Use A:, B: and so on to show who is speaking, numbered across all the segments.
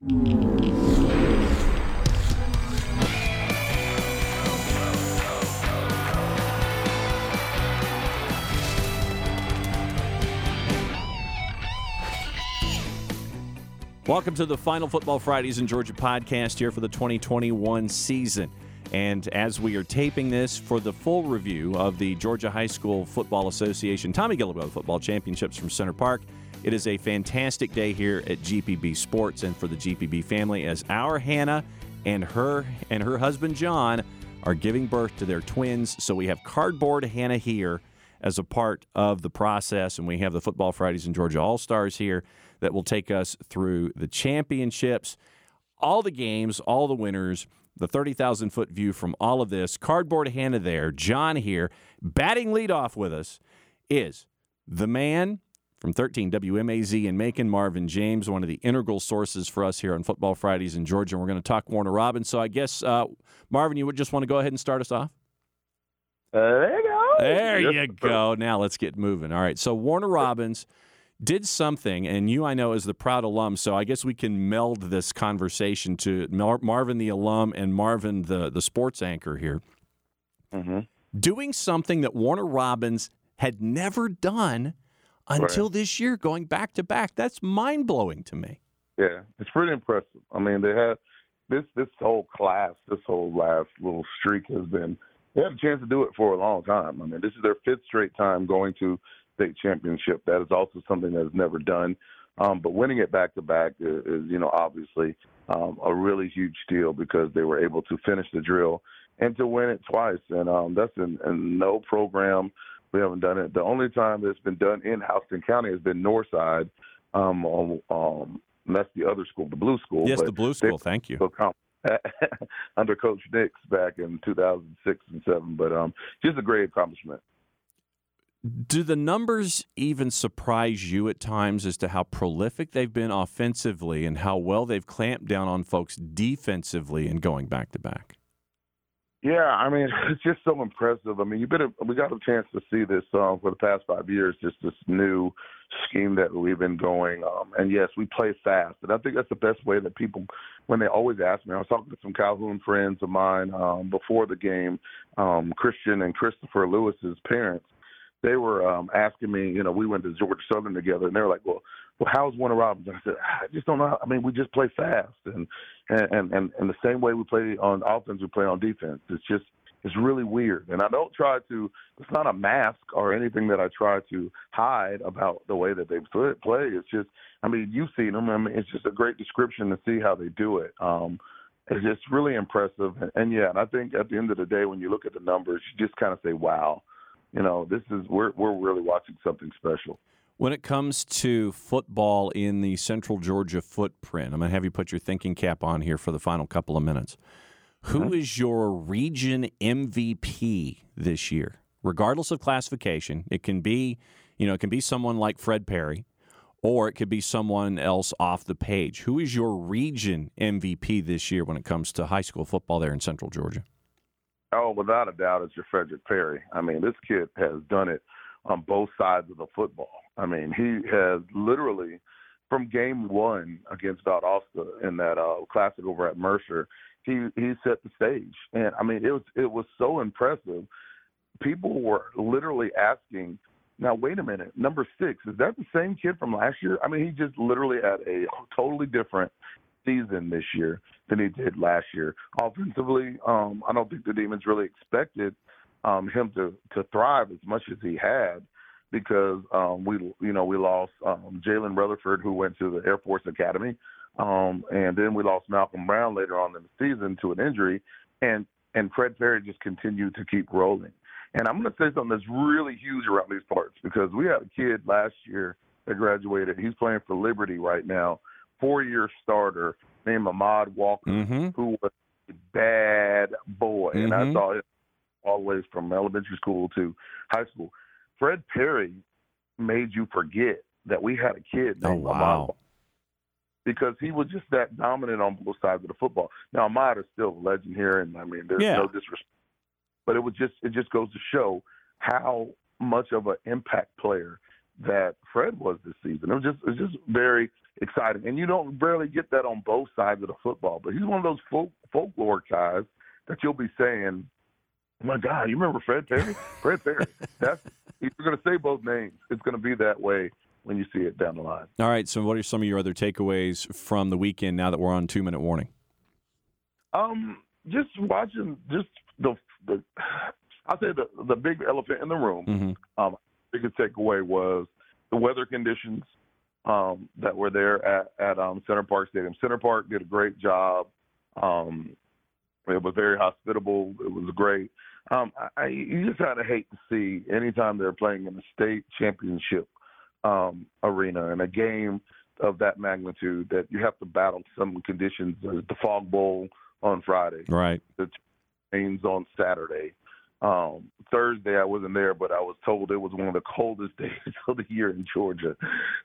A: Welcome to the Final Football Fridays in Georgia podcast here for the 2021 season. And as we are taping this for the full review of the Georgia High School Football Association Tommy Gillibo Football Championships from Center Parc, it is a fantastic day here at GPB Sports and for the GPB family as our Hannah and her and her husband John are giving birth to their twins. So we have cardboard Hannah here as a part of the process, and we have the Football Fridays in Georgia All Stars here that will take us through the championships, all the games, all the winners, the 30,000 foot view from all of this. Cardboard Hannah there, John here, batting leadoff with us is the man from 13 WMAZ in Macon, Marvin James, one of the integral sources for us here on Football Fridays in Georgia. And we're going to talk Warner Robins. So I guess, uh, Marvin, you would just want to go ahead and start us off?
B: Uh, there you go.
A: There yes, you go. Now let's get moving. All right. So Warner Robins did something, and you, I know, as the proud alum, so I guess we can meld this conversation to Mar- Marvin the alum and Marvin the, the sports anchor here.
B: Mm-hmm.
A: Doing something that Warner Robins had never done until right. this year, going back to back. That's mind blowing to me.
B: Yeah, it's pretty impressive. I mean, they had this this whole class, this whole last little streak has been. They had a chance to do it for a long time. I mean, this is their fifth straight time going to state championship. That is also something that is never done. Um, but winning it back to back is, you know, obviously um, a really huge deal because they were able to finish the drill and to win it twice. And um, that's in, in no program. We haven't done it. The only time it's been done in Houston County has been Northside. Um, on, um, that's the other school, the Blue School.
A: Yes, the Blue School. Thank you.
B: under Coach Nix back in 2006 and seven, but um, just a great accomplishment.
A: Do the numbers even surprise you at times as to how prolific they've been offensively and how well they've clamped down on folks defensively and going back to back?
B: Yeah, I mean it's just so impressive. I mean, you've been a, we got a chance to see this um, for the past five years, just this new scheme that we've been going. Um, and yes, we play fast, and I think that's the best way that people, when they always ask me, I was talking to some Calhoun friends of mine um, before the game, um, Christian and Christopher Lewis's parents they were um, asking me, you know, we went to Georgia Southern together, and they were like, "Well, well, how's Warner Robins?" I said, "I just don't know. I mean, we just play fast, and and and and the same way we play on offense, we play on defense. It's just it's really weird, and I don't try to. It's not a mask or anything that I try to hide about the way that they play. It's just, I mean, you've seen them. I mean, it's just a great description to see how they do it. Um, it's just really impressive, and, and yeah, and I think at the end of the day, when you look at the numbers, you just kind of say, "Wow." you know, this is we're we're really watching something special.
A: When it comes to football in the Central Georgia footprint, I'm going to have you put your thinking cap on here for the final couple of minutes. Who mm-hmm. is your region MVP this year? Regardless of classification, it can be, you know, it can be someone like Fred Perry, or it could be someone else off the page. Who is your region MVP this year when it comes to high school football there in Central Georgia?
B: Oh, without a doubt, it's your Frederick Perry. I mean, this kid has done it on both sides of the football. I mean, he has literally, from game one against Valdosta in that uh, classic over at Mercer, he he set the stage, and I mean, it was it was so impressive. People were literally asking, "Now, wait a minute, number six is that the same kid from last year?" I mean, he just literally had a totally different season this year than he did last year. Offensively, um, I don't think the Demons really expected um, him to to thrive as much as he had because um, we you know we lost um, Jalen Rutherford who went to the Air Force Academy, um, and then we lost Malcolm Brown later on in the season to an injury, and and Fred Perry just continued to keep rolling. And I'm going to say something that's really huge around these parts because we had a kid last year that graduated. He's playing for Liberty right now, four year starter named Ahmad Walker,
A: mm-hmm.
B: who was a bad boy.
A: Mm-hmm.
B: And I saw it always from elementary school to high school. Fred Perry made you forget that we had a kid
A: oh,
B: named
A: oh, wow.
B: Ahmad because he was just that dominant on both sides of the football. Now Ahmad is still a legend here, and I mean there's
A: yeah.
B: no disrespect, but it was just it just goes to show how much of an impact player that Fred was this season. It was just it was just very exciting. And you don't rarely get that on both sides of the football. But he's one of those folk, folklore guys that you'll be saying, "My God, you remember Fred Perry? Fred Perry." That's you're going to say both names. It's going to be that way when you see it down the line.
A: All right. So, what are some of your other takeaways from the weekend? Now that we're on two minute warning.
B: Um, just watching, just the the. I'll say the the big elephant in the room.
A: Mm-hmm.
B: Um, biggest takeaway was the weather conditions um, that were there at at um, Center Parc Stadium. Center Parc did a great job. Um, it was very hospitable. It was great. Um, I, you just kind of hate to see anytime they're playing in a state championship um, arena in a game of that magnitude that you have to battle some conditions. The Fog Bowl on Friday,
A: right?
B: The rains on Saturday. Um, Thursday I wasn't there, but I was told it was one of the coldest days of the year in Georgia.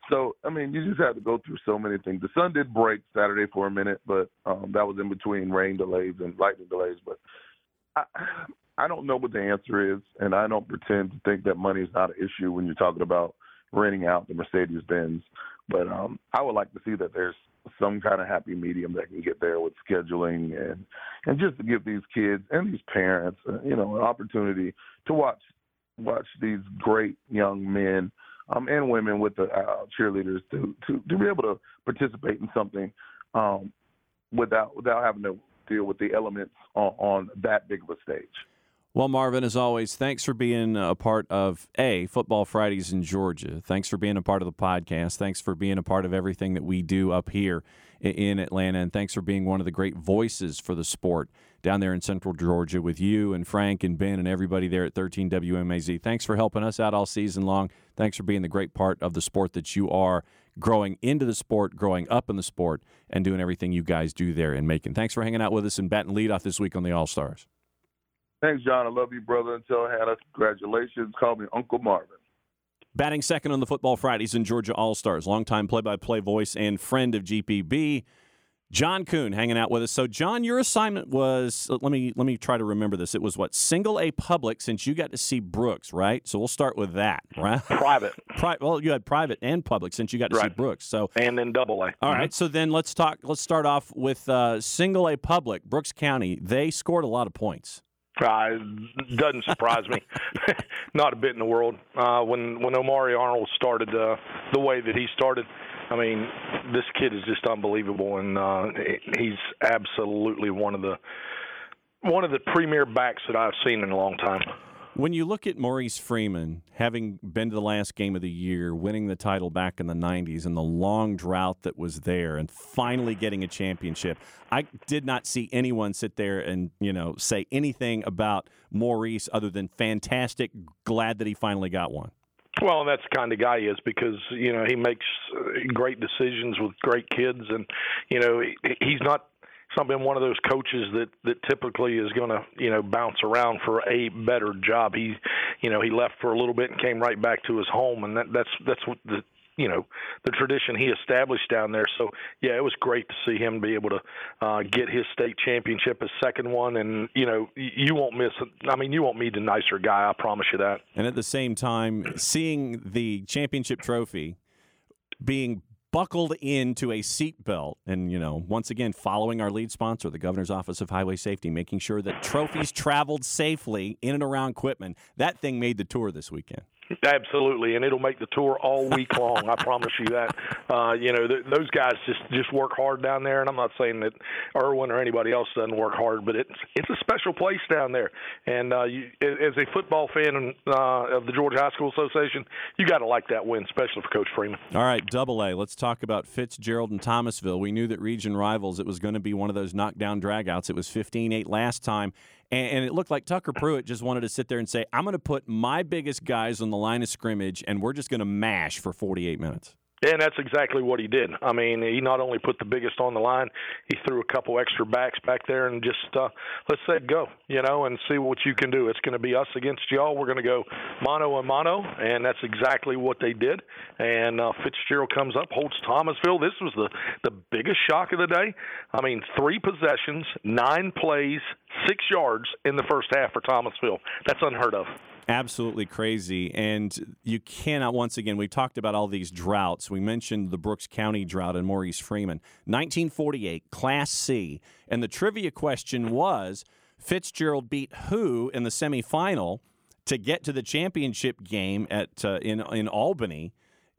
B: So I mean, you just have to go through so many things. The sun did break Saturday for a minute, but um, that was in between rain delays and lightning delays. But I, I don't know what the answer is, and I don't pretend to think that money is not an issue when you're talking about renting out the Mercedes Benz. But um, I would like to see that there's some kind of happy medium that can get there with scheduling and and just to give these kids and these parents, uh, you know, an opportunity to watch watch these great young men um, and women with the uh, cheerleaders to, to to be able to participate in something um, without without having to deal with the elements on, on that big of a stage.
A: Well, Marvin, as always, thanks for being a part of A, Football Fridays in Georgia. Thanks for being a part of the podcast. Thanks for being a part of everything that we do up here in Atlanta. And thanks for being one of the great voices for the sport down there in Central Georgia with you and Frank and Ben and everybody there at 13 WMAZ. Thanks for helping us out all season long. Thanks for being the great part of the sport that you are, growing into the sport, growing up in the sport, and doing everything you guys do there in Macon. Thanks for hanging out with us and batting leadoff this week on the All Stars.
B: Thanks, John. I love you, brother. Until Hannah, congratulations. Call me Uncle Marvin.
A: Batting second on the Football Fridays in Georgia All Stars, longtime play by play voice and friend of GPB. John Kuhn hanging out with us. So, John, your assignment was let me let me try to remember this. It was what single A public since you got to see Brooks, right? So we'll start with that, right?
C: Private.
A: Pri- well, you had private and public since you got to
C: right.
A: see Brooks. So
C: and then double A.
A: All mm-hmm. right. So then let's talk. Let's start off with uh, single A public. Brooks County. They scored a lot of points.
C: Uh, doesn't surprise me, not a bit in the world. Uh, when when Omari Arnold started uh, the way that he started, I mean, this kid is just unbelievable, and uh, he's absolutely one of the one of the premier backs that I've seen in a long time.
A: When you look at Maurice Freeman, having been to the last game of the year, winning the title back in the 90s, and the long drought that was there, and finally getting a championship, I did not see anyone sit there and, you know, say anything about Maurice other than fantastic, glad that he finally got one.
C: Well, and that's the kind of guy he is because you know he makes great decisions with great kids, and you know he's not not been one of those coaches that that typically is going to you know bounce around for a better job. He, you know, he left for a little bit and came right back to his home, and that that's that's what the you know the tradition he established down there. So yeah, it was great to see him be able to uh, get his state championship, his second one, and you know you won't miss. I mean, you won't meet a nicer guy. I promise you that.
A: And at the same time, seeing the championship trophy being buckled into a seatbelt and, you know, once again, following our lead sponsor, the Governor's Office of Highway Safety, making sure that trophies traveled safely in and around Quitman. That thing made the tour this weekend.
C: Absolutely, and it'll make the tour all week long. I promise you that. Uh, you know, th- those guys just just work hard down there, and I'm not saying that Irwin or anybody else doesn't work hard, but it's it's a special place down there. And uh, you, as a football fan uh, of the Georgia High School Association, you got to like that win, especially for Coach Freeman.
A: All right, Double A. Let's talk about Fitzgerald and Thomasville. We knew that region rivals. It was going to be one of those knockdown dragouts. It was 15-8 last time, and, and it looked like Tucker Pruitt just wanted to sit there and say, I'm going to put my biggest guys on the line of scrimmage, and we're just going to mash for 48 minutes.
C: And that's exactly what he did. I mean, he not only put the biggest on the line, he threw a couple extra backs back there and just uh, let's say go, you know, and see what you can do. It's going to be us against y'all. We're going to go mono and mono, and that's exactly what they did. And uh, Fitzgerald comes up, holds Thomasville. This was the the biggest shock of the day. I mean, three possessions, nine plays, six yards in the first half for Thomasville. That's unheard of.
A: Absolutely crazy. And you cannot, once again, we talked about all these droughts. We mentioned the Brooks County drought and Maurice Freeman. 1948, Class C. And the trivia question was Fitzgerald beat who in the semifinal to get to the championship game at uh, in, in Albany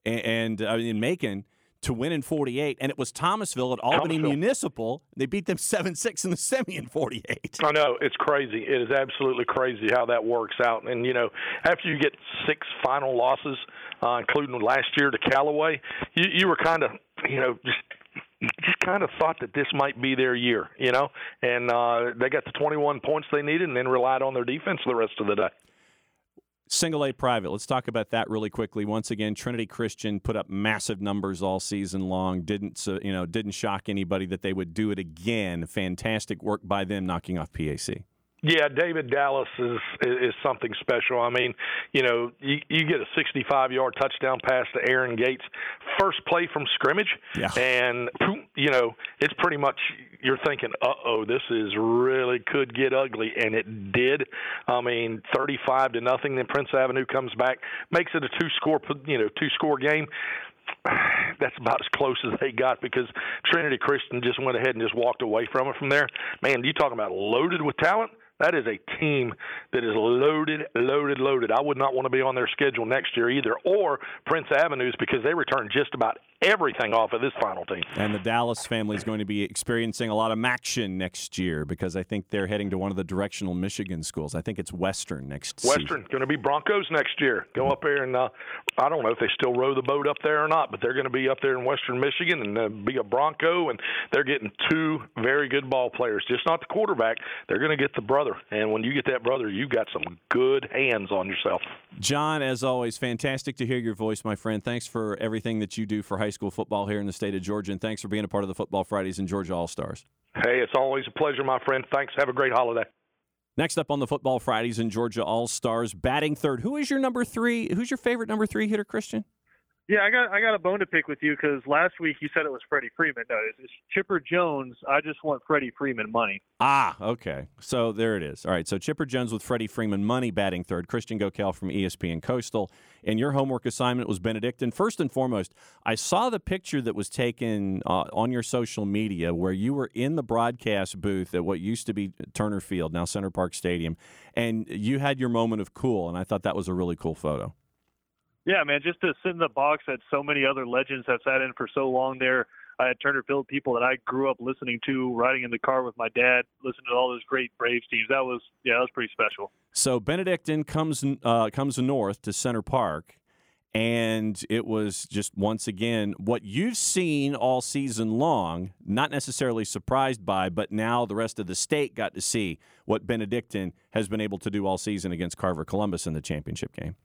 A: and, and uh, in Macon? To win in 48, and it was Thomasville at Albany
C: Thomasville.
A: Municipal. They beat them 7 6 in the semi in 48.
C: I know it's crazy. It is absolutely crazy how that works out. And you know, after you get six final losses, uh, including last year to Callaway, you you were kind of you know just just kind of thought that this might be their year, you know, and uh, they got the 21 points they needed, and then relied on their defense the rest of the day.
A: Single A private. Let's talk about that really quickly. Once again, Trinity Christian put up massive numbers all season long. Didn't uh, you know? Didn't shock anybody that they would do it again. Fantastic work by them, knocking off PAC.
C: Yeah, David Dallas is is something special. I mean, you know, you, you get a 65 yard touchdown pass to Aaron Gates, first play from scrimmage,
A: Yeah.
C: and you know, it's pretty much you're thinking, uh oh, this is really could get ugly, and it did. I mean, 35 to nothing. Then Prince Avenue comes back, makes it a two score, you know, two score game that's about as close as they got because Trinity Christian just went ahead and just walked away from it from there. Man, you talking about loaded with talent? That is a team that is loaded, loaded, loaded. I would not want to be on their schedule next year either, or Prince Avenues because they return just about everything off of this final team.
A: And the Dallas family is going to be experiencing a lot of action next year because I think they're heading to one of the directional Michigan schools. I think it's Western next season.
C: Western going to be Broncos next year. Go up there and uh, I don't know if they still row the boat up there or not, but they're going to be up there in Western Michigan and uh, be a Bronco, and they're getting two very good ball players. Just not the quarterback. They're going to get the brother, and when you get that brother, you've got some good hands on yourself.
A: John, as always, fantastic to hear your voice, my friend. Thanks for everything that you do for high school football here in the state of Georgia, and thanks for being a part of the Football Fridays and Georgia All Stars.
C: Hey, it's always a pleasure, my friend. Thanks. Have a great holiday.
A: Next up on the Football Fridays and Georgia All Stars, batting third. Who is your number three? Who's your favorite number three hitter, Christian?
D: Yeah, I got I got a bone to pick with you because last week you said it was Freddie Freeman. No, it's, it's Chipper Jones. I just want Freddie Freeman money.
A: Ah, okay. So there it is. All right. So Chipper Jones with Freddie Freeman money batting third. Christian Gokel from ESPN Coastal. And your homework assignment was Benedictine. First and foremost, I saw the picture that was taken uh, on your social media where you were in the broadcast booth at what used to be Turner Field, now Center Parc Stadium, and you had your moment of cool. And I thought that was a really cool photo.
D: Yeah, man, just to sit in the box that so many other legends have sat in for so long there. I had Turner Field people that I grew up listening to, riding in the car with my dad, listening to all those great Braves teams. That was yeah, that was pretty special.
A: So Benedictine comes uh, comes north to Center Parc, and it was just once again what you've seen all season long. Not necessarily surprised by, but now the rest of the state got to see what Benedictine has been able to do all season against Carver Columbus in the championship game.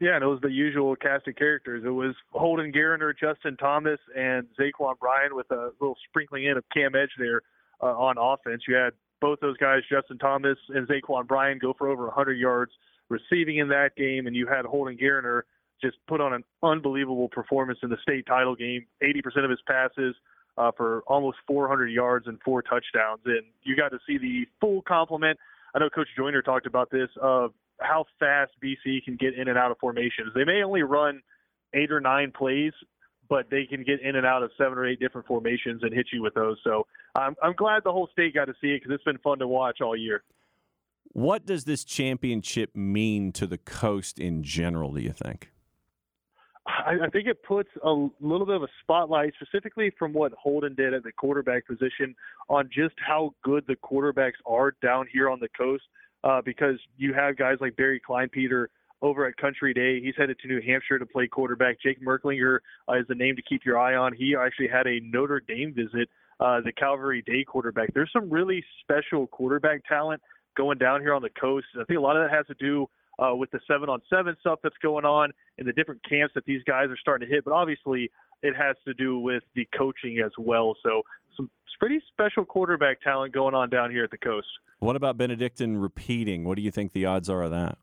D: Yeah, and it was the usual cast of characters. It was Holden Geriner, Justin Thomas, and Zaquan Bryan with a little sprinkling in of Cam Edge there uh, on offense. You had both those guys, Justin Thomas and Zaquan Bryan, go for over 100 yards receiving in that game, and you had Holden Geriner just put on an unbelievable performance in the state title game. 80% of his passes uh, for almost 400 yards and four touchdowns, and you got to see the full complement. I know Coach Joyner talked about this of how fast BC can get in and out of formations. They may only run eight or nine plays, but they can get in and out of seven or eight different formations and hit you with those. So I'm, I'm glad the whole state got to see it because it's been fun to watch all year.
A: What does this championship mean to the coast in general, do you think?
D: I, I think it puts a little bit of a spotlight, specifically from what Holden did at the quarterback position, on just how good the quarterbacks are down here on the coast. Uh, because you have guys like Barry Kleinpeter over at Country Day. He's headed to New Hampshire to play quarterback. Jake Merklinger uh, is the name to keep your eye on. He actually had a Notre Dame visit, uh, the Calvary Day quarterback. There's some really special quarterback talent going down here on the coast. I think a lot of that has to do uh, with the seven on seven stuff that's going on and the different camps that these guys are starting to hit. But obviously, it has to do with the coaching as well. So some pretty special quarterback talent going on down here at the coast.
A: What about Benedictine repeating? What do you think the odds are of that?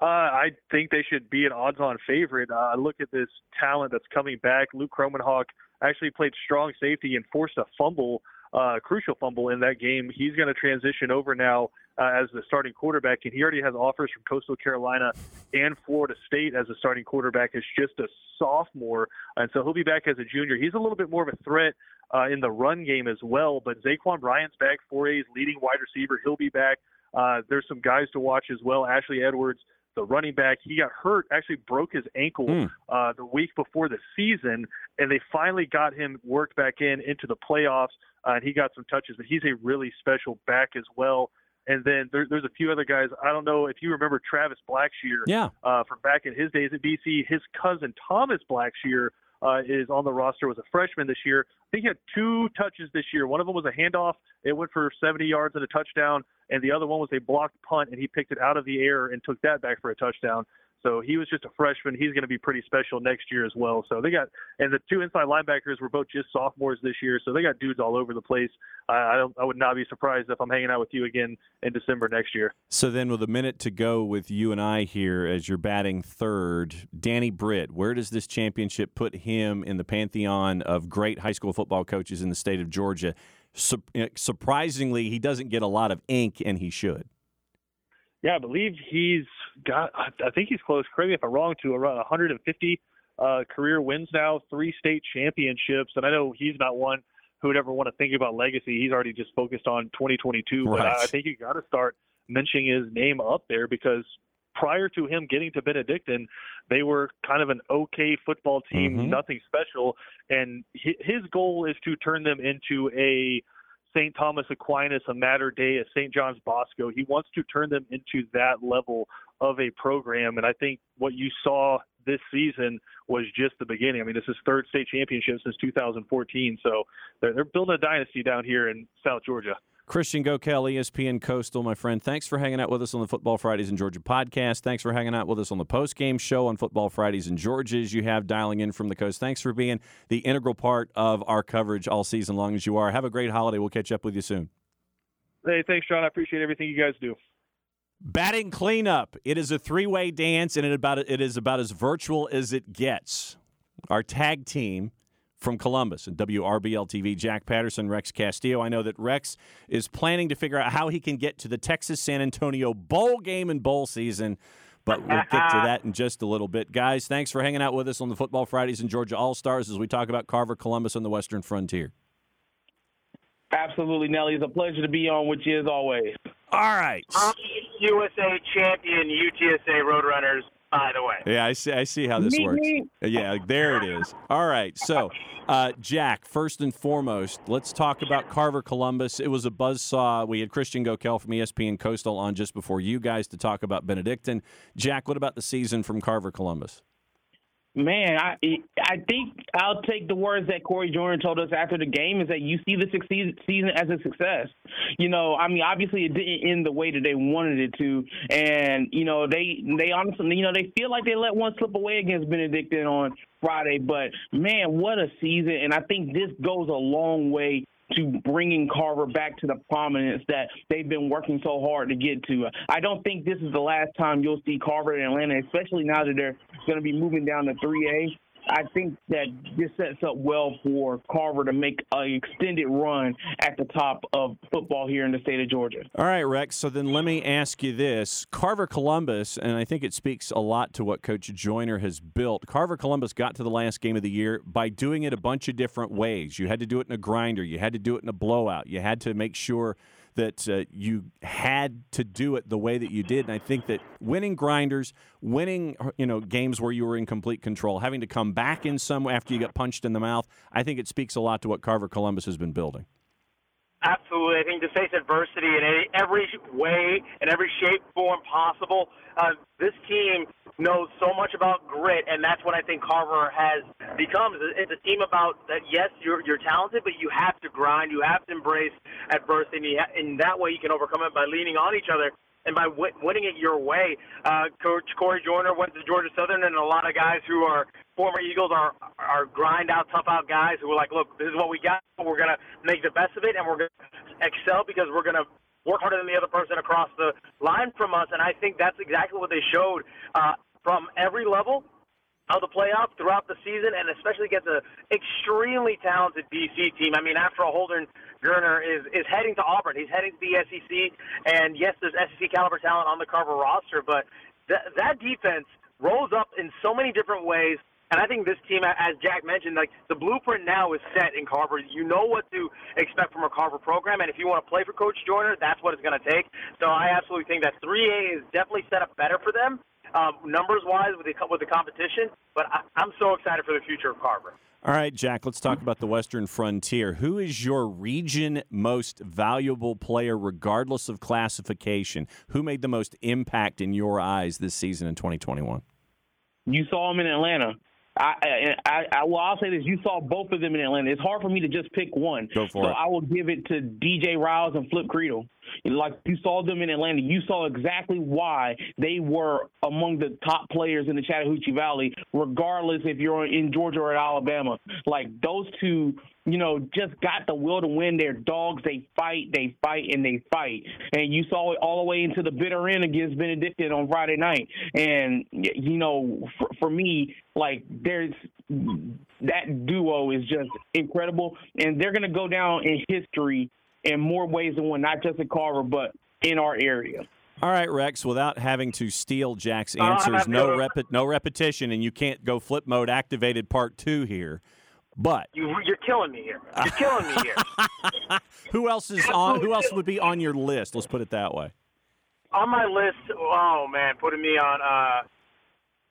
D: Uh, I think they should be an odds-on favorite. Uh, look at this talent that's coming back. Luke Kromenhoek actually played strong safety and forced a fumble uh, crucial fumble in that game. He's going to transition over now uh, as the starting quarterback, and he already has offers from Coastal Carolina and Florida State as a starting quarterback as just a sophomore, and so he'll be back as a junior. He's a little bit more of a threat uh, in the run game as well, but Zaquan Bryant's back, 4A's leading wide receiver. He'll be back. Uh, there's some guys to watch as well. Ashley Edwards, the running back, he got hurt, actually broke his ankle mm. uh, the week before the season, and they finally got him worked back in into the playoffs, uh, and he got some touches. But he's a really special back as well. And then there, there's a few other guys. I don't know if you remember Travis Blackshear
A: yeah.
D: uh, from back in his days at BC. His cousin Thomas Blackshear uh, is on the roster, was a freshman this year. I think he had two touches this year. One of them was a handoff. It went for 70 yards and a touchdown. And the other one was a blocked punt, and he picked it out of the air and took that back for a touchdown. So he was just a freshman. He's going to be pretty special next year as well. So they got, and the two inside linebackers were both just sophomores this year. So they got dudes all over the place. I, I don't, I would not be surprised if I'm hanging out with you again in December next year.
A: So then, with a minute to go with you and I here as you're batting third, Danny Britt, where does this championship put him in the pantheon of great high school football coaches in the state of Georgia? Eh, surprisingly, he doesn't get a lot of ink, and he should.
D: Yeah, I believe he's got. I think he's close. Correct me if I'm wrong. To around 150 uh, career wins now, three state championships, and I know he's not one who would ever want to think about legacy. He's already just focused on 2022. Right. But I, I think you got to start mentioning his name up there because prior to him getting to Benedictine, they were kind of an okay football team, mm-hmm. nothing special. And his goal is to turn them into a St. Thomas Aquinas, a Mater Dei, a St. John's Bosco. He wants to turn them into that level of a program. And I think what you saw this season was just the beginning. I mean, this is third state championship since 2014. So they're, they're building a dynasty down here in South Georgia.
A: Christian Gokel, ESPN Coastal, my friend. Thanks for hanging out with us on the Football Fridays in Georgia podcast. Thanks for hanging out with us on the post game show on Football Fridays in Georgia as you have dialing in from the coast. Thanks for being the integral part of our coverage all season long as you are. Have a great holiday. We'll catch up with you soon.
D: Hey, thanks, John. I appreciate everything you guys do.
A: Batting cleanup. It is a three way dance, and it about it is about as virtual as it gets. Our tag team from Columbus and WRBL TV, Jack Patterson, Rex Castillo. I know that Rex is planning to figure out how he can get to the Texas San Antonio bowl game and bowl season. But we'll get to that in just a little bit. Guys, thanks for hanging out with us on the Football Fridays and Georgia All Stars as we talk about Carver Columbus on the Western Frontier.
E: Absolutely, Nelly. It's a pleasure to be on with you as always.
A: All right.
F: USA champion UTSA Roadrunners by the way.
A: Yeah, I see. I see how this works. Yeah, there it is. All right. So, uh, Jack, first and foremost, let's talk about Carver Columbus. It was a buzz saw. We had Christian Gokel from ESPN Coastal on just before you guys to talk about Benedictine. Jack, what about the season from Carver Columbus?
E: Man, I I think I'll take the words that Corey Joyner told us after the game is that you see the season as a success. You know, I mean, obviously it didn't end the way that they wanted it to, and you know they they honestly you know they feel like they let one slip away against Benedictine on Friday, but man, what a season! And I think this goes a long way to bringing Carver back to the prominence that they've been working so hard to get to. I don't think this is the last time you'll see Carver in Atlanta, especially now that they're going to be moving down to 3A. I think that this sets up well for Carver to make an extended run at the top of football here in the state of Georgia.
A: All right, Rex. So then let me ask you this Carver Columbus, and I think it speaks a lot to what Coach Joyner has built. Carver Columbus got to the last game of the year by doing it a bunch of different ways. You had to do it in a grinder, you had to do it in a blowout, you had to make sure that uh, you had to do it the way that you did. And I think that winning grinders, winning you know games where you were in complete control, having to come back in some after you got punched in the mouth, I think it speaks a lot to what Carver Columbus has been building.
F: Absolutely. I think to face adversity in every way, in every shape, form possible, uh, this team knows so much about grit, and that's what I think Carver has become. It's a team about that. Yes, you're you're talented, but you have to grind. You have to embrace adversity, and that way you can overcome it by leaning on each other and by w- winning it your way. Uh, Coach Corey Joyner went to Georgia Southern, and a lot of guys who are former Eagles are are grind out, tough out guys who are like, look, this is what we got. We're gonna make the best of it, and we're gonna excel because we're gonna work harder than the other person across the line from us. And I think that's exactly what they showed uh, from every level of the playoffs throughout the season, and especially against an extremely talented BC team. I mean, after all, Holden Geriner is is heading to Auburn. He's heading to the SEC, and yes, there's SEC caliber talent on the Carver roster, but that that defense rolls up in so many different ways. And I think this team, as Jack mentioned, like the blueprint now is set in Carver. You know what to expect from a Carver program, and if you want to play for Coach Joyner, that's what it's going to take. So I absolutely think that 3A is definitely set up better for them, um, numbers wise, with the with the competition. But I, I'm so excited for the future of Carver.
A: All right, Jack, let's talk about the Western Frontier. Who is your region most valuable player, regardless of classification? Who made the most impact in your eyes this season in 2021?
E: You saw him in Atlanta. I, I, I, well, I'll say this: you saw both of them in Atlanta. It's hard for me to just pick one.
A: Go for
E: so
A: it.
E: I will give it to DJ Riles and Flip Creedle. Like you saw them in Atlanta, you saw exactly why they were among the top players in the Chattahoochee Valley, regardless if you're in Georgia or Alabama. Like those two, you know, just got the will to win. They're dogs. They fight, they fight, and they fight. And you saw it all the way into the bitter end against Benedictine on Friday night. And you know, for, for me, like there's that duo is just incredible, and they're gonna go down in history in more ways than one, not just in Carver, but in our area.
A: All right, Rex. Without having to steal Jack's answers, no
F: gonna-
A: no repetition, and you can't go flip mode activated part two here. But
F: You, you're killing me here. You're killing me here.
A: who else is on? Who else would be on your list? Let's put it that way.
F: on my list, oh man, putting me on. uh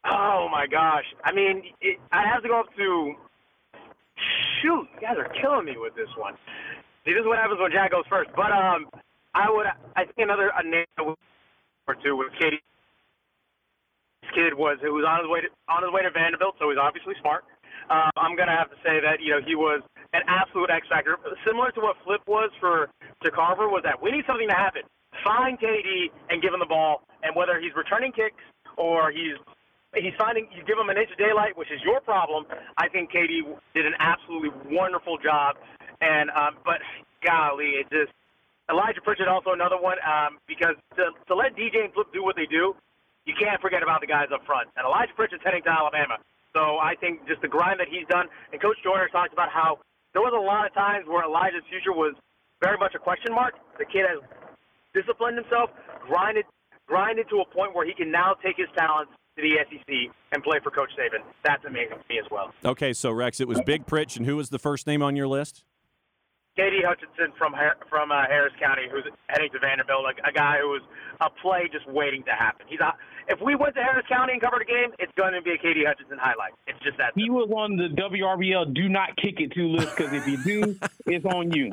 F: Oh my gosh. I mean, it, I have to go up to. Shoot, you guys are killing me with this one. See, this is what happens when Jack goes first. But um, I would. I think another a name or two was KD. This kid was who was on his way to on his way to Vanderbilt, so he's obviously smart. Uh, I'm gonna have to say that you know he was an absolute X factor, similar to what Flip was for to Carver. Was that we need something to happen. Find KD and give him the ball, and whether he's returning kicks or he's he's finding you give him an inch of daylight, which is your problem. I think KD did an absolutely wonderful job, and um, but golly, it just Elijah Pritchett also another one um, because to, to let DJ and Flip do what they do, you can't forget about the guys up front. And Elijah Pritchett's heading to Alabama, so I think just the grind that he's done. And Coach Joyner talked about how there was a lot of times where Elijah's future was very much a question mark. The kid has disciplined himself, grinded, grinded to a point where he can now take his talents to the SEC and play for Coach Saban. That's amazing to me as well.
A: Okay, so Rex, it was Big Pritch, and who was the first name on your list?
F: KD Hutchinson from from uh, Harris County, who's heading to Vanderbilt, like a guy who was a play just waiting to happen. He's a, if we went to Harris County and covered a game, it's going to be a KD Hutchinson highlight. It's just that.
E: He was on the WRBL do not kick it to list because if you do, it's on you.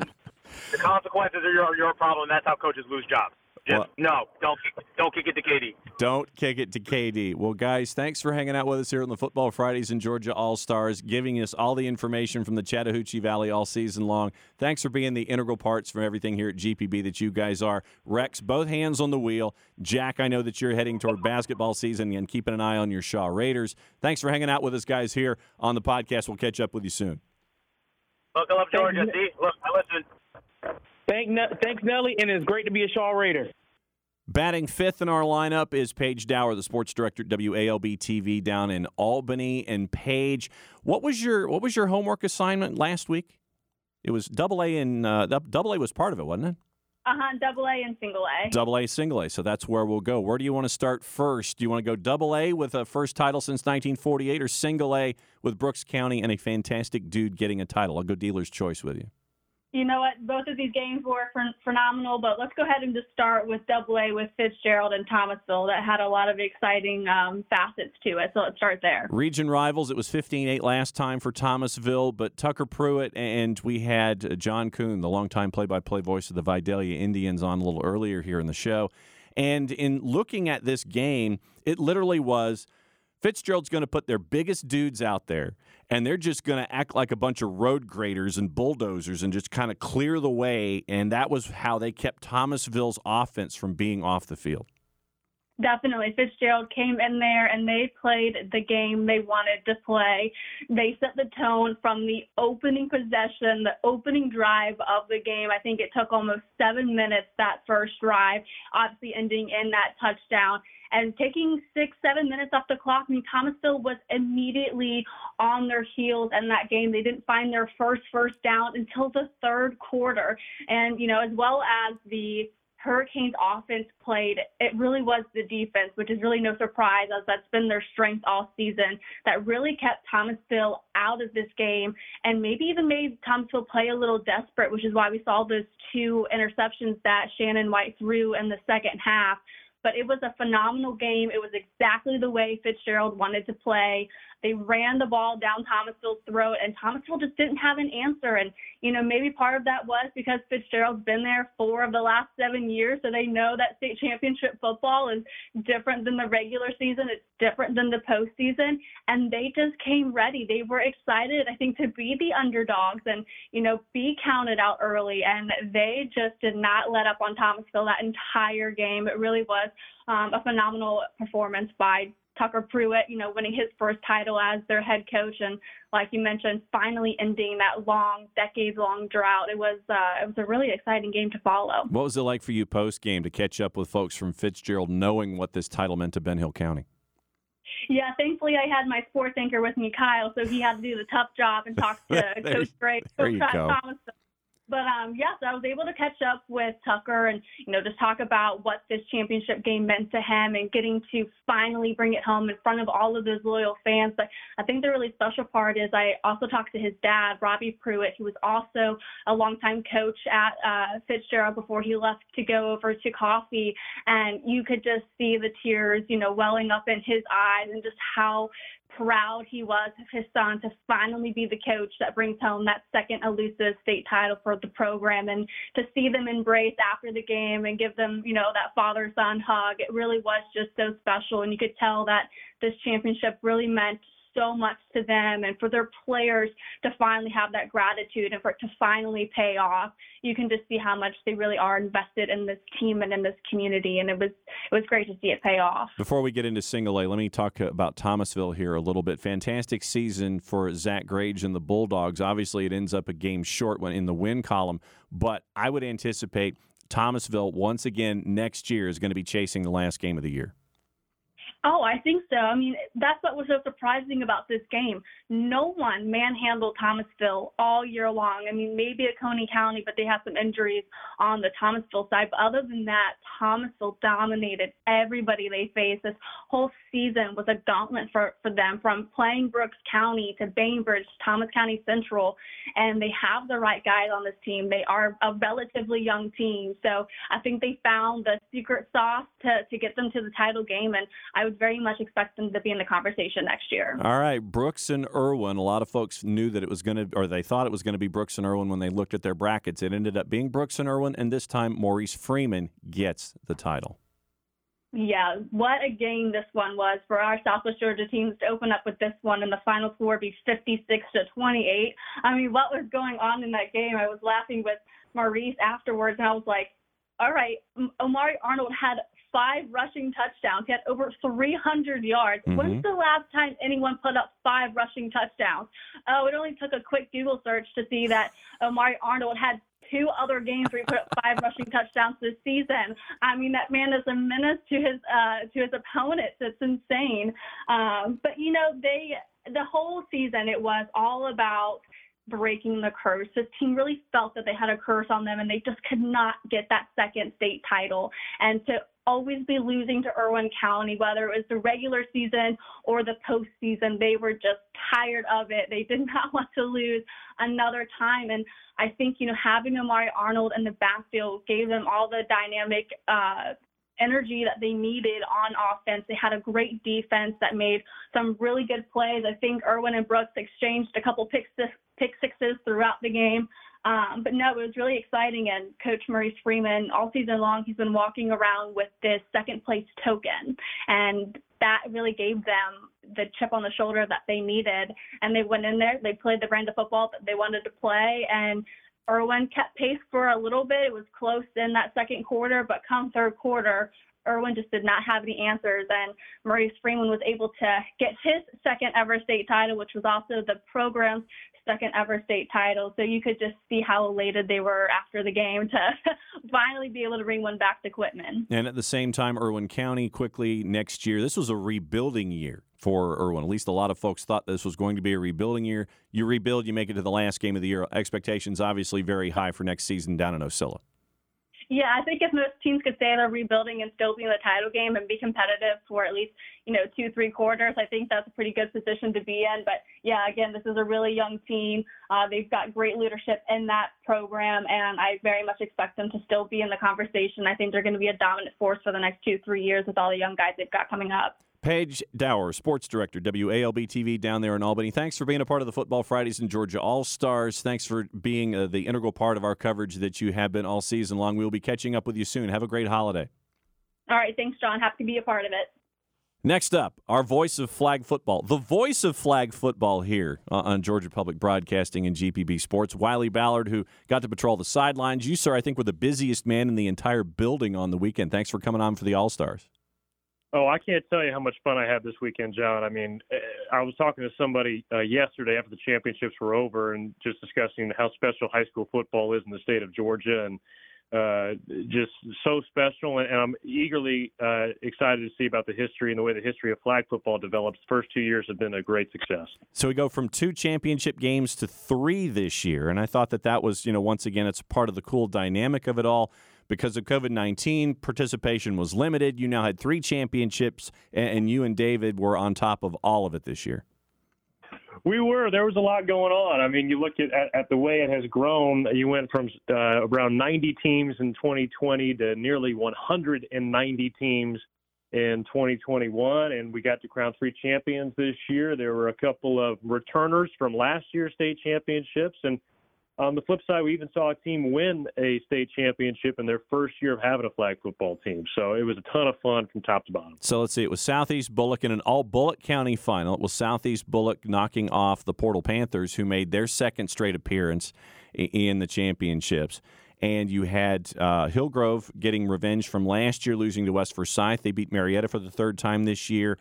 F: The consequences are your your problem. That's how coaches lose jobs. Just
A: Well-
F: no, don't don't kick it to KD.
A: Don't kick it to KD. Well, guys, thanks for hanging out with us here on the Football Fridays in Georgia All Stars, giving us all the information from the Chattahoochee Valley all season long. Thanks for being the integral parts from everything here at GPB that you guys are. Rex, both hands on the wheel. Jack, I know that you're heading toward basketball season and keeping an eye on your Shaw Raiders. Thanks for hanging out with us, guys, here on the podcast. We'll catch up with you soon.
F: Look, I love Georgia. See, look, I listen.
E: Thank, Ne- thanks, Nelly, and it's great to be a Shaw Raider.
A: Batting fifth in our lineup is Paige Dower, the sports director at WALB TV down in Albany. And Paige, what was your what was your homework assignment last week? It was double A and uh, double A was part of it, wasn't it?
G: Uh huh. Double A and single A.
A: Double A, single A. So that's where we'll go. Where do you want to start first? Do you want to go double A with a first title since 1948, or single A with Brooks County and a fantastic dude getting a title? I'll go dealer's choice with you.
G: You know what? Both of these games were phen- phenomenal, but let's go ahead and just start with Double A with Fitzgerald and Thomasville. That had a lot of exciting um, facets to it. So let's start there.
A: Region rivals, it was 15 8 last time for Thomasville, but Tucker Pruitt and we had uh, John Coon, the longtime play by play voice of the Vidalia Indians, on a little earlier here in the show. And in looking at this game, it literally was Fitzgerald's going to put their biggest dudes out there, and they're just going to act like a bunch of road graders and bulldozers and just kind of clear the way. And that was how they kept Thomasville's offense from being off the field.
G: Definitely. Fitzgerald came in there and they played the game they wanted to play. They set the tone from the opening possession, the opening drive of the game. I think it took almost seven minutes that first drive, obviously ending in that touchdown. And taking six, seven minutes off the clock, I mean, Thomasville was immediately on their heels in that game. They didn't find their first first down until the third quarter. And, you know, as well as the Hurricanes offense played, it really was the defense, which is really no surprise as that's been their strength all season, that really kept Thomasville out of this game and maybe even made Thomasville play a little desperate, which is why we saw those two interceptions that Shannon White threw in the second half but it was a phenomenal game. It was exactly the way Fitzgerald wanted to play. They ran the ball down Thomasville's throat, and Thomasville just didn't have an answer. And, you know, maybe part of that was because Fitzgerald's been there four of the last seven years, so they know that state championship football is different than the regular season. It's different than the postseason. And they just came ready. They were excited, I think, to be the underdogs and, you know, be counted out early. And they just did not let up on Thomasville that entire game. It really was um, a phenomenal performance by Tucker Pruitt, you know, winning his first title as their head coach, and like you mentioned, finally ending that long, decades-long drought. It was uh, it was a really exciting game to follow.
A: What was it like for you post game to catch up with folks from Fitzgerald, knowing what this title meant to Ben Hill County?
G: Yeah, thankfully I had my sports anchor with me, Kyle, so he had to do the tough job and talk to Coach Gray, Coach Thomas but um, yes, I was able to catch up with Tucker and you know just talk about what this championship game meant to him and getting to finally bring it home in front of all of those loyal fans. But I think the really special part is I also talked to his dad, Robbie Pruitt, who was also a longtime coach at uh, Fitzgerald before he left to go over to Coffee, and you could just see the tears, you know, welling up in his eyes and just how proud he was of his son to finally be the coach that brings home that second elusive state title for the program and to see them embrace after the game and give them, you know, that father son hug. It really was just so special. And you could tell that this championship really meant so much to them and for their players to finally have that gratitude and for it to finally pay off. You can just see how much they really are invested in this team and in this community and it was it was great to see it pay off.
A: Before we get into single A, let me talk about Thomasville here a little bit. Fantastic season for Zach Grage and the Bulldogs. Obviously it ends up a game short when in the win column, but I would anticipate Thomasville once again next year is going to be chasing the last game of the year.
G: Oh, I think so. I mean, that's what was so surprising about this game. No one manhandled Thomasville all year long. I mean, maybe at Coney County, but they had some injuries on the Thomasville side. But other than that, Thomasville dominated everybody they faced. This whole season was a gauntlet for, for them from playing Brooks County to Bainbridge, Thomas County Central. And they have the right guys on this team. They are a relatively young team. So I think they found the secret sauce to, to get them to the title game. And I would would very much expect them to be in the conversation next year.
A: All right, Brooks and Irwin. A lot of folks knew that it was going to, or they thought it was going to be Brooks and Irwin when they looked at their brackets. It ended up being Brooks and Irwin, and this time Maurice Freeman gets the title.
G: Yeah, what a game this one was for our Southwest Georgia teams to open up with this one and the final score be 56 to 28. I mean, what was going on in that game? I was laughing with Maurice afterwards, and I was like, all right, Omari Arnold had five rushing touchdowns. He had over 300 yards. Mm-hmm. When's the last time anyone put up five rushing touchdowns? Oh, it only took a quick Google search to see that Omari Arnold had two other games where he put up five rushing touchdowns this season. I mean, that man is a menace to his uh, to his opponents. It's insane. Um, but you know, they the whole season it was all about breaking the curse. This team really felt that they had a curse on them and they just could not get that second state title. And to always be losing to Irwin County, whether it was the regular season or the postseason. They were just tired of it. They did not want to lose another time. And I think, you know, having Omari Arnold in the backfield gave them all the dynamic uh, energy that they needed on offense. They had a great defense that made some really good plays. I think Irwin and Brooks exchanged a couple pick, pick sixes throughout the game. Um, but no, it was really exciting. And Coach Maurice Freeman, all season long, he's been walking around with this second place token. And that really gave them the chip on the shoulder that they needed. And they went in there, they played the brand of football that they wanted to play. And Irwin kept pace for a little bit. It was close in that second quarter, but come third quarter, Irwin just did not have any answers, and Maurice Freeman was able to get his second ever state title, which was also the program's second ever state title. So you could just see how elated they were after the game to finally be able to bring one back to Quitman.
A: And at the same time, Irwin County quickly next year. This was a rebuilding year for Irwin. At least a lot of folks thought this was going to be a rebuilding year. You rebuild, you make it to the last game of the year. Expectations obviously very high for next season down in Ocilla.
G: Yeah, I think if most teams could say they're rebuilding and still be in the title game and be competitive for at least, you know, two, three quarters, I think that's a pretty good position to be in. But yeah, again, this is a really young team. Uh, they've got great leadership in that program, and I very much expect them to still be in the conversation. I think they're going to be a dominant force for the next two, three years with all the young guys they've got coming up.
A: Paige Dower, sports director, WALB TV down there in Albany. Thanks for being a part of the Football Fridays in Georgia All Stars. Thanks for being uh, the integral part of our coverage that you have been all season long. We'll be catching up with you soon. Have a great holiday.
G: All right. Thanks, Jon. Happy to be a part of it.
A: Next up, our voice of flag football, the voice of flag football here uh, on Georgia Public Broadcasting and GPB Sports. Wiley Ballard, who got to patrol the sidelines. You, sir, I think were the busiest man in the entire building on the weekend. Thanks for coming on for the All Stars.
H: Oh, I can't tell you how much fun I had this weekend, Jon. I mean, eh, I was talking to somebody uh, yesterday after the championships were over and just discussing how special high school football is in the state of Georgia and uh, just so special. And, and I'm eagerly uh, excited to see about the history and the way the history of flag football develops. The first two years have been a great success.
A: So we go from two championship games to three this year. And I thought that that was, you know, once again, it's part of the cool dynamic of it all because of COVID 19, participation was limited. You now had three championships, and you and David were on top of all of it this year.
H: We were. There was a lot going on. I mean, you look at, at, at the way it has grown. You went from uh, around 90 teams in 2020 to nearly 190 teams in 2021, and we got to crown three champions this year. There were a couple of returners from last year's state championships, and on the flip side, we even saw a team win a state championship in their first year of having a flag football team. So it was a ton of fun from top to bottom.
A: So let's see. It was Southeast Bulloch in an all Bulloch County final. It was Southeast Bulloch knocking off the Portal Panthers, who made their second straight appearance in the championships. And you had uh, Hillgrove getting revenge from last year, losing to West Forsyth. They beat Marietta for the third time this year.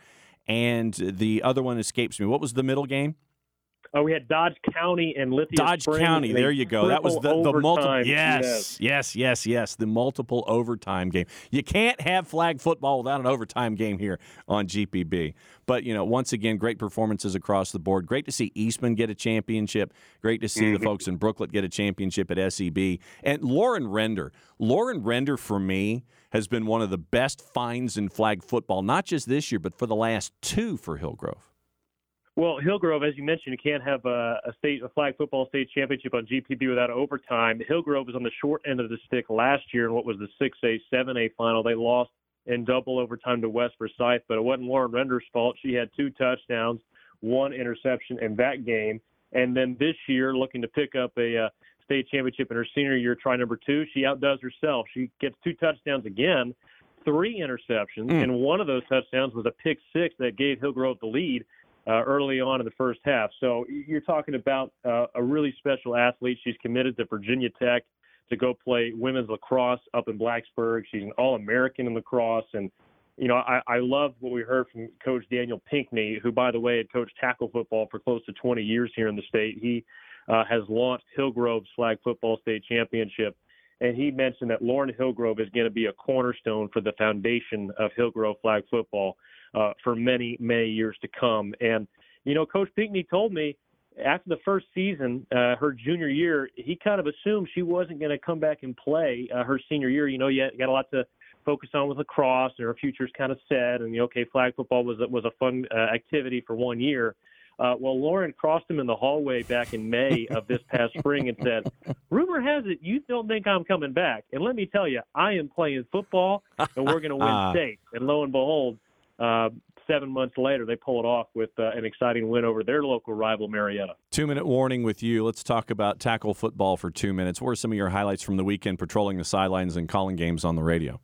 A: And the other one escapes me. What was the middle game?
H: Uh, we had Dodge County and Lithia
A: Dodge
H: Springs
A: County. There you go. That was the, the multiple.
H: Yes,
A: yes, yes, yes, yes. The multiple overtime game. You can't have flag football without an overtime game here on GPB. But you know, once again, great performances across the board. Great to see Eastman get a championship. Great to see mm-hmm. the folks in Brooklet get a championship at SEB. And Lauren Render. Lauren Render for me has been one of the best finds in flag football, not just this year, but for the last two for Hillgrove.
H: Well, Hillgrove, as you mentioned, you can't have a, a state a flag football state championship on GPB without overtime. Hillgrove was on the short end of the stick last year in what was the 6A 7A final. They lost in double overtime to West Forsyth, but it wasn't Lauren Render's fault. She had two touchdowns, one interception in that game, and then this year, looking to pick up a uh, state championship in her senior year, try number two, she outdoes herself. She gets two touchdowns again, three interceptions, mm. and one of those touchdowns was a pick six that gave Hillgrove the lead uh, early on in the first half. So you're talking about uh, a really special athlete. She's committed to Virginia Tech to go play women's lacrosse up in Blacksburg. She's an All-American in lacrosse, and you know I, I love what we heard from Coach Daniel Pinkney, who by the way had coached tackle football for close to 20 years here in the state. He uh, has launched Hillgrove's flag football state championship. And he mentioned that Lauren Hillgrove is going to be a cornerstone for the foundation of Hillgrove flag football uh, for many, many years to come. And, you know, Coach Pinkney told me after the first season, uh, her junior year, he kind of assumed she wasn't going to come back and play uh, her senior year. You know, you got a lot to focus on with lacrosse, and her future's kind of set. And the okay, flag football was was a fun uh, activity for one year. Uh, well, Lauren crossed him in the hallway back in May of this past spring and said, "Rumor has it you don't think I'm coming back." And let me tell you, I am playing football, and we're going to win state. And lo and behold, uh, seven months later, they pull it off with uh, an exciting win over their local rival, Marietta.
A: Two minute warning with you. Let's talk about tackle football for two minutes. What are some of your highlights from the weekend patrolling the sidelines and calling games on the radio?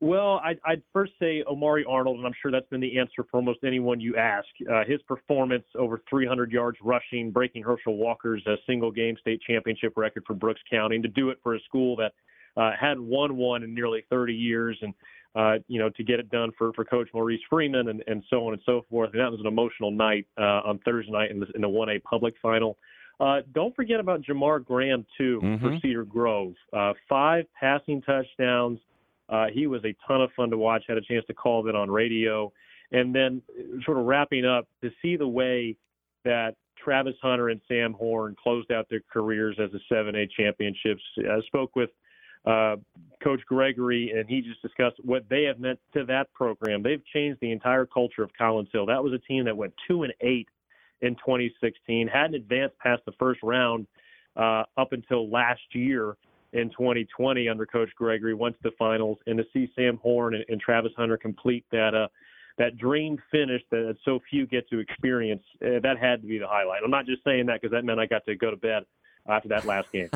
H: Well, I'd, I'd first say Omari Arnold, and I'm sure that's been the answer for almost anyone you ask. Uh, his performance over 300 yards rushing, breaking Herschel Walker's uh, single game state championship record for Brooks County, and to do it for a school that uh, hadn't won one in nearly 30 years, and uh, you know, to get it done for, for Coach Maurice Freeman and, and so on and so forth. And that was an emotional night uh, on Thursday night in the, in the 1A public final. Uh, don't forget about Jamar Graham too
A: Mhm.
H: for Cedar Grove. Uh, five passing touchdowns. Uh, he was a ton of fun to watch. Had a chance to call that on radio, and then sort of wrapping up to see the way that Travis Hunter and Sam Horn closed out their careers as the 7A championships. I spoke with uh, Coach Gregory, and he just discussed what they have meant to that program. They've changed the entire culture of Collins Hill. That was a team that went two and eight in 2016, hadn't advanced past the first round uh, up until last year in 2020 under Coach Gregory, went to the finals, and to see Sam Horn and, and Travis Hunter complete that uh, that dream finish that so few get to experience, uh, that had to be the highlight. I'm not just saying that because that meant I got to go to bed after that last game.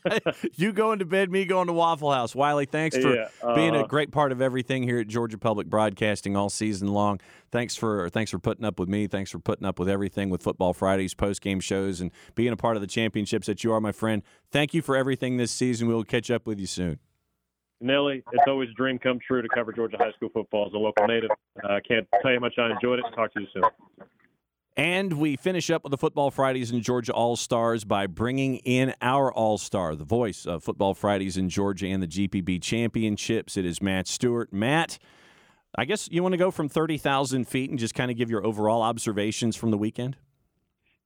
A: you going to bed, me going to Waffle House. Wiley, thanks for
H: Yeah, uh,
A: being a great part of everything here at Georgia Public Broadcasting all season long. Thanks for thanks for putting up with me. Thanks for putting up with everything with Football Fridays, post game shows, and being a part of the championships that you are, my friend. Thank you for everything this season. We'll catch up with you soon.
H: Nelly, it's always a dream come true to cover Georgia high school football as a local native. I uh, can't tell you how much I enjoyed it. Talk to you soon.
A: And we finish up with the Football Fridays in Georgia All Stars by bringing in our All Star, the voice of Football Fridays in Georgia and the GPB Championships. It is Matt Stewart. Matt, I guess you want to go from 30,000 feet and just kind of give your overall observations from the weekend?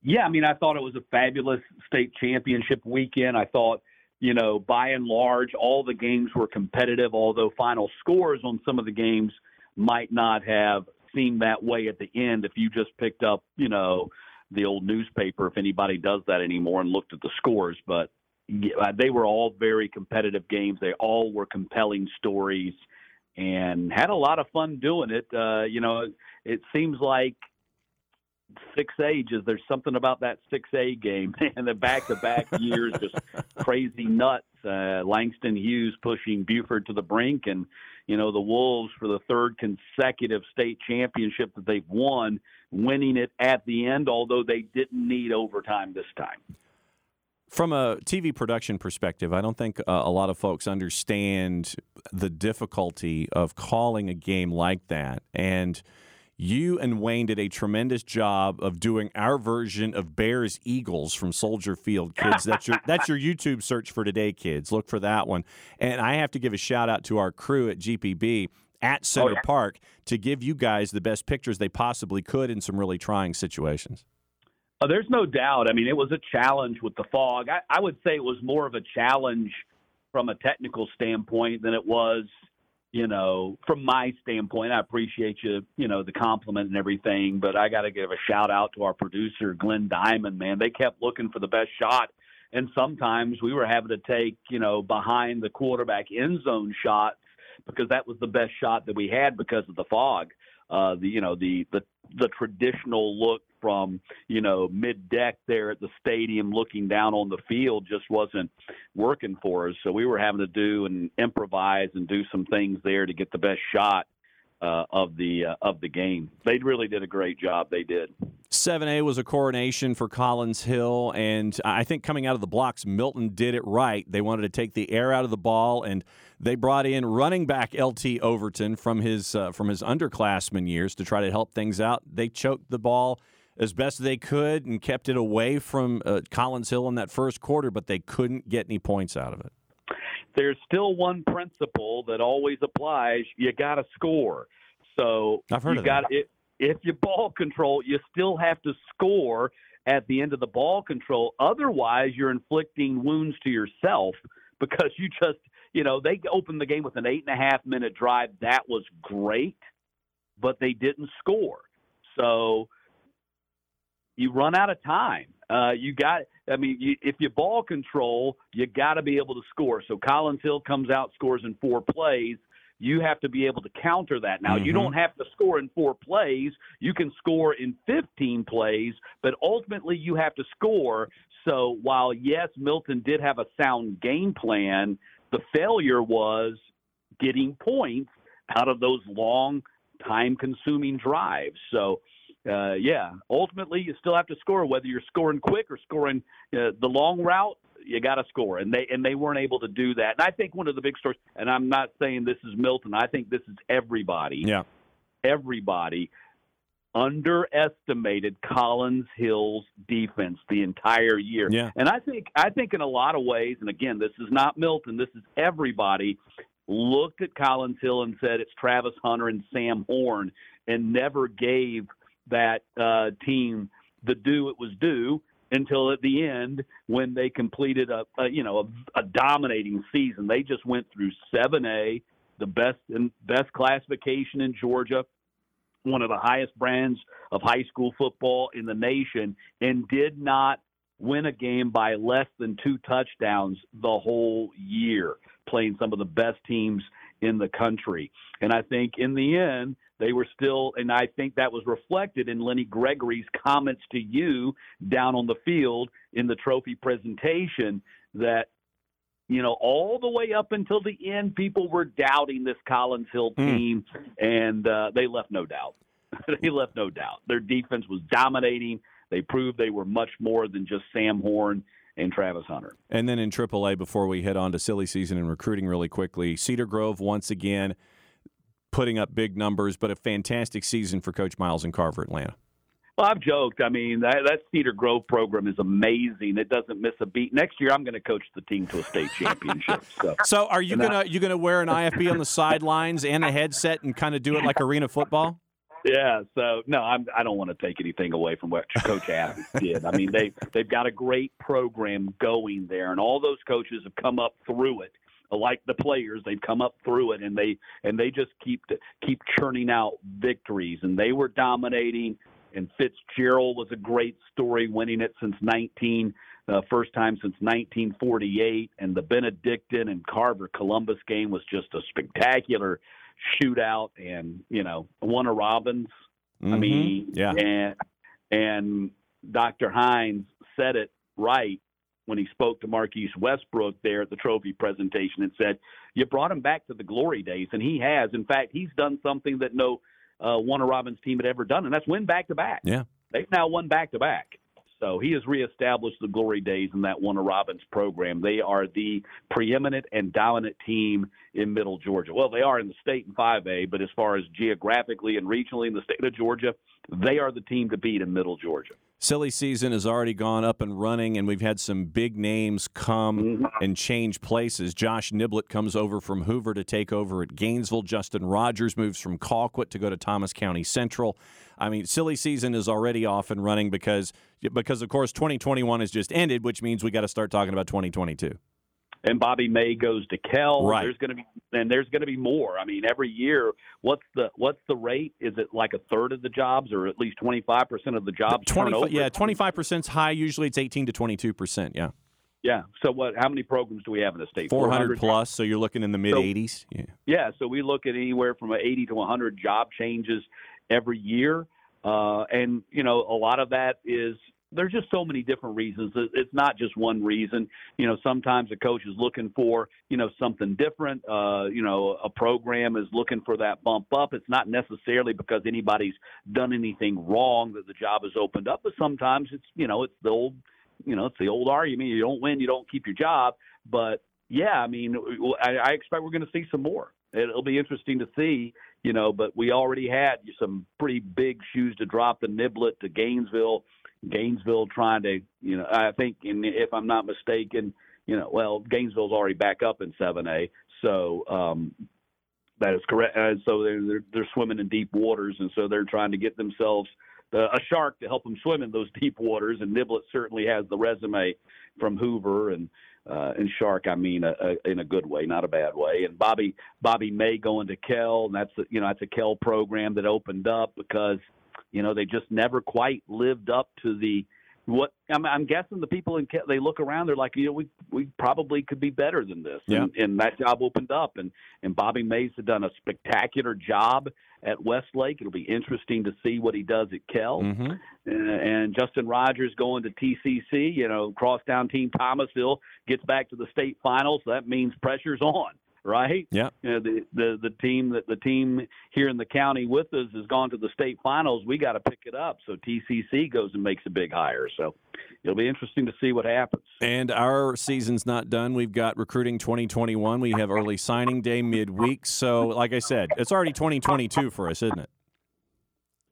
I: Yeah, I mean, I thought it was a fabulous state championship weekend. I thought, you know, by and large, all the games were competitive, although final scores on some of the games might not have seemed that way at the end if you just picked up, you know, the old newspaper, if anybody does that anymore, and looked at the scores. But they were all very competitive games. They all were compelling stories and had a lot of fun doing it. Uh, you know, it seems like six ages. There's something about that six A game and the back to back years, just crazy nuts. Uh, Langston Hughes pushing Buford to the brink, and you know the Wolves for the third consecutive state championship that they've won, winning it at the end, although they didn't need overtime this time.
A: From a TV production perspective, I don't think uh, a lot of folks understand the difficulty of calling a game like that. And you and Wayne did a tremendous job of doing our version of Bears Eagles from Soldier Field. Kids, that's your that's your YouTube search for today, kids. Look for that one. And I have to give a shout out to our crew at GPB at Center
I: Oh, yeah.
A: Parc to give you guys the best pictures they possibly could in some really trying situations.
I: Uh, there's no doubt. I mean, it was a challenge with the fog. I, I would say it was more of a challenge from a technical standpoint than it was, you know, from my standpoint. I appreciate you, you know, the compliment and everything, but I got to give a shout out to our producer, Glenn Diamond, man. They kept looking for the best shot. And sometimes we were having to take, you know, behind the quarterback end zone shots because that was the best shot that we had because of the fog. Uh, the you know the the the traditional look from you know mid deck there at the stadium looking down on the field just wasn't working for us. So we were having to do and improvise and do some things there to get the best shot uh, of the uh, of the game. They really did a great job. They did.
A: 7A was a coronation for Collins Hill, and I think coming out of the blocks, Milton did it right. They wanted to take the air out of the ball, and they brought in running back LT Overton from his uh, from his underclassman years to try to help things out. They choked the ball as best they could and kept it away from uh, Collins Hill in that first quarter, but they couldn't get any points out of it.
I: There's still one principle that always applies. You got to score. So
A: I've heard
I: you
A: of
I: got it. If you ball control, you still have to score at the end of the ball control. Otherwise, you're inflicting wounds to yourself because you just, you know, they opened the game with an eight and a half minute drive. That was great, but they didn't score. So you run out of time. Uh, you got, I mean, you, if you ball control, you got to be able to score. So Collins Hill comes out, scores in four plays. You have to be able to counter that. Now, you
A: Mhm.
I: don't have to score in four plays. You can score in 15 plays, but ultimately you have to score. So while, yes, Milton did have a sound game plan, the failure was getting points out of those long, time consuming drives. So, uh, yeah, ultimately you still have to score, whether you're scoring quick or scoring uh, the long route. You got to score, and they and they weren't able to do that. And I think one of the big stories, and I'm not saying this is Milton. I think this is everybody.
A: Yeah.
I: Everybody. underestimated Collins Hill's defense the entire year.
A: Yeah.
I: And I think I think in a lot of ways, and again, this is not Milton, this is everybody looked at Collins Hill and said it's Travis Hunter and Sam Horn and never gave that uh, team the due it was due until at the end when they completed a, a you know a, a dominating season. They just went through 7A, the best and best classification in Georgia, one of the highest brands of high school football in the nation, and did not win a game by less than two touchdowns the whole year, playing some of the best teams in the country. And I think in the end, they were still, and I think that was reflected in Lenny Gregory's comments to you down on the field in the trophy presentation that, you know, all the way up until the end, people were doubting this Collins Hill team, mm. and uh, they left no doubt. they left no doubt. Their defense was dominating. They proved they were much more than just Sam Horn and Travis Hunter.
A: And then in AAA, before we head on to silly season and recruiting really quickly, Cedar Grove once again putting up big numbers, but a fantastic season for Coach Miles in Carver, Atlanta.
I: Well, I've joked. I mean, that, that Cedar Grove program is amazing. It doesn't miss a beat. Next year, I'm going to coach the team to a state championship. So,
A: so are you gonna you gonna wear an IFB on the sidelines and a headset and kind of do it like arena football?
I: Yeah, so no, I'm, I don't want to take anything away from what Coach Athens did. I mean, they they've got a great program going there, and all those coaches have come up through it like the players they've come up through it and they and they just keep keep churning out victories and they were dominating and Fitzgerald was a great story winning it since 19 uh, first time since 1948 and the Benedictine and Carver Columbus game was just a spectacular shootout and you know Warner Robins
A: mm-hmm.
I: I mean
A: yeah
I: and and Dr. Hines said it right when he spoke to Marquise Westbrook there at the trophy presentation and said, "You brought him back to the glory days," and he has. In fact, he's done something that no uh, Warner Robins team had ever done, and that's win back to back.
A: Yeah,
I: they've now won back to back. So he has reestablished the glory days in that Warner Robins program. They are the preeminent and dominant team in Middle Georgia. Well, they are in the state in 5A, but as far as geographically and regionally in the state of Georgia, they are the team to beat in Middle Georgia.
A: Silly season has already gone up and running, and we've had some big names come mm-hmm. and change places. Josh Niblett comes over from Hoover to take over at Gainesville. Justin Rogers moves from Colquitt to go to Thomas County Central. I mean, silly season is already off and running because, because of course, 2021 has just ended, which means we got to start talking about 2022
I: and Bobby May goes to Kell.
A: Right.
I: There's going to be and there's going to be more. I mean, every year, what's the what's the rate? Is it like a third of the jobs, or at least 25 percent of the jobs?
A: 20, yeah, 25 percent is high. Usually, it's 18 to 22 percent. Yeah.
I: Yeah. So what? How many programs do we have in the state?
A: 400, 400 plus. So you're looking in the mid 80s. Yeah.
I: Yeah. So we look at anywhere from 80 to 100 job changes every year. Uh, and you know, a lot of that is there's just so many different reasons. It's not just one reason. You know, sometimes a coach is looking for, you know, something different. Uh, you know, a program is looking for that bump up. It's not necessarily because anybody's done anything wrong that the job is opened up, but sometimes it's, you know, it's the old, you know, it's the old argument. You don't win, you don't keep your job. But yeah, I mean, I, I expect we're going to see some more. It'll be interesting to see, you know, but we already had some pretty big shoes to drop the Niblett to Gainesville Gainesville trying to, you know, I think, in, if I'm not mistaken, you know, well, Gainesville's already back up in 7A, so um, that is correct. And so they're, they're they're swimming in deep waters, and so they're trying to get themselves uh, a shark to help them swim in those deep waters. And Niblett certainly has the resume from Hoover and uh, and Shark, I mean, a, a, in a good way, not a bad way. And Bobby Bobby May going to Kell, and that's a, you know that's a Kell program that opened up because you know, they just never quite lived up to the what I'm, I'm guessing the people in they look around they're like you know we we probably could be better than this.
A: Yeah.
I: and, and that job opened up and and Bobby Mays had done a spectacular job at Westlake. It'll be interesting to see what he does at Kell.
A: Mm-hmm.
I: and, and Justin Rogers going to TCC you know crosstown team Thomasville gets back to the state finals. That means pressure's on right?
A: Yeah.
I: You know, the, the the team that the team here in the county with us has gone to the state finals. We got to pick it up. So TCC goes and makes a big hire. So it'll be interesting to see what happens.
A: And our season's not done. We've got recruiting 2021. We have early signing day midweek. So, like I said, it's already 2022 for us, isn't it?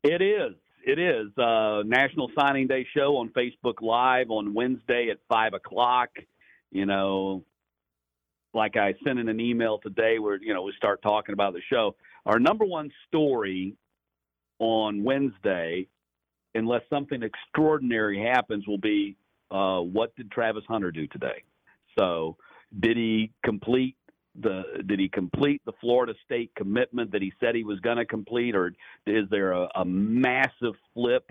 I: It is. it is. Uh, National Signing Day show on Facebook Live on Wednesday at five o'clock. You know, like I sent in an email today where you know we start talking about the show. Our number one story on Wednesday, unless something extraordinary happens, will be uh, what did Travis Hunter do today? So, did he complete the did he complete the Florida State commitment that he said he was going to complete, or is there a, a massive flip?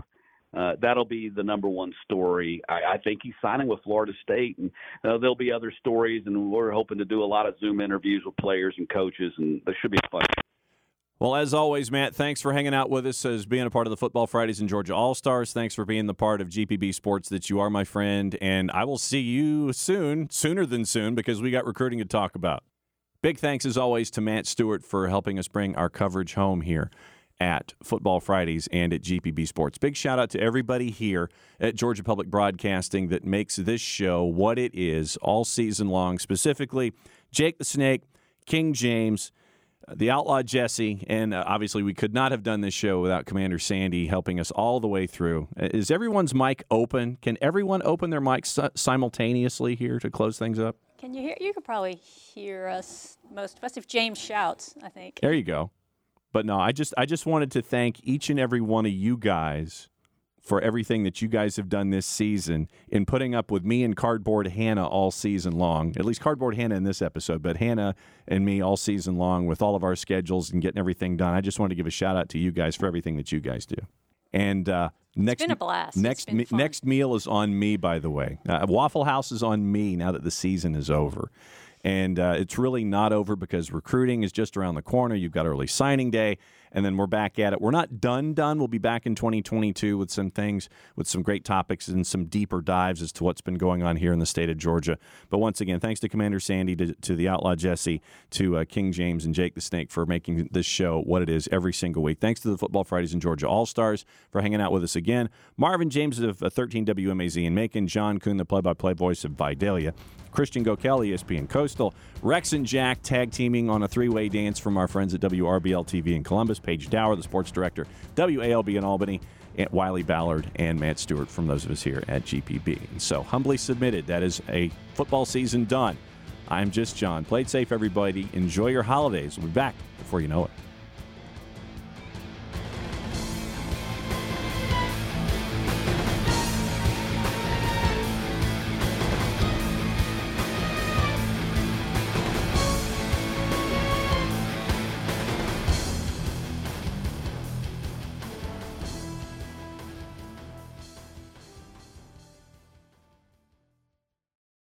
I: Uh, that'll be the number one story. I, I think he's signing with Florida State, and uh, there'll be other stories. And we're hoping to do a lot of Zoom interviews with players and coaches, and there should be fun.
A: Well, as always, Matt, thanks for hanging out with us as being a part of the Football Fridays in Georgia All Stars. Thanks for being the part of GPB Sports that you are, my friend. And I will see you soon, sooner than soon, because we got recruiting to talk about. Big thanks, as always, to Matt Stewart for helping us bring our coverage home here at Football Fridays and at GPB Sports. Big shout out to everybody here at Georgia Public Broadcasting that makes this show what it is all season long, specifically Jake the Snake, King James the outlaw Jesse, and uh, obviously we could not have done this show without Commander Sandy helping us all the way through. Uh, is everyone's mic open? Can everyone open their mics simultaneously here to close things up?
J: Can you hear? You could probably hear us most of us if James shouts. I think.
A: There you go. But no, I just I just wanted to thank each and every one of you guys for everything that you guys have done this season in putting up with me and Cardboard Hannah all season long. At least Cardboard Hannah in this episode, but Hannah and me all season long with all of our schedules and getting everything done. I just wanted to give a shout out to you guys for everything that you guys do. And uh, next,
J: been a blast.
A: Next,
J: me,
A: next meal is on me. By the way, uh, Waffle House is on me now that the season is over. And uh, it's really not over because recruiting is just around the corner. You've got early signing day and then we're back at it. We're not done, done. We'll be back in 2022 with some things, with some great topics and some deeper dives as to what's been going on here in the state of Georgia. But once again, thanks to Commander Sandy, to, to the Outlaw Jesse, to uh, King James and Jake the Snake for making this show what it is every single week. Thanks to the Football Fridays in Georgia All Stars for hanging out with us again. Marvin James of 13 uh, WMAZ and Macon, John Kuhn, the play by play voice of Vidalia. Christian Gokel, ESPN Coastal, Rex and Jack tag teaming on a three way dance from our friends at WRBL TV in Columbus, Paige Dower, the sports director, WALB in Albany, and Wiley Ballard and Matt Stewart from those of us here at GPB. And so, humbly submitted, that is a football season done. I'm just Jon. Play safe, everybody. Enjoy your holidays. We'll be back before you know it.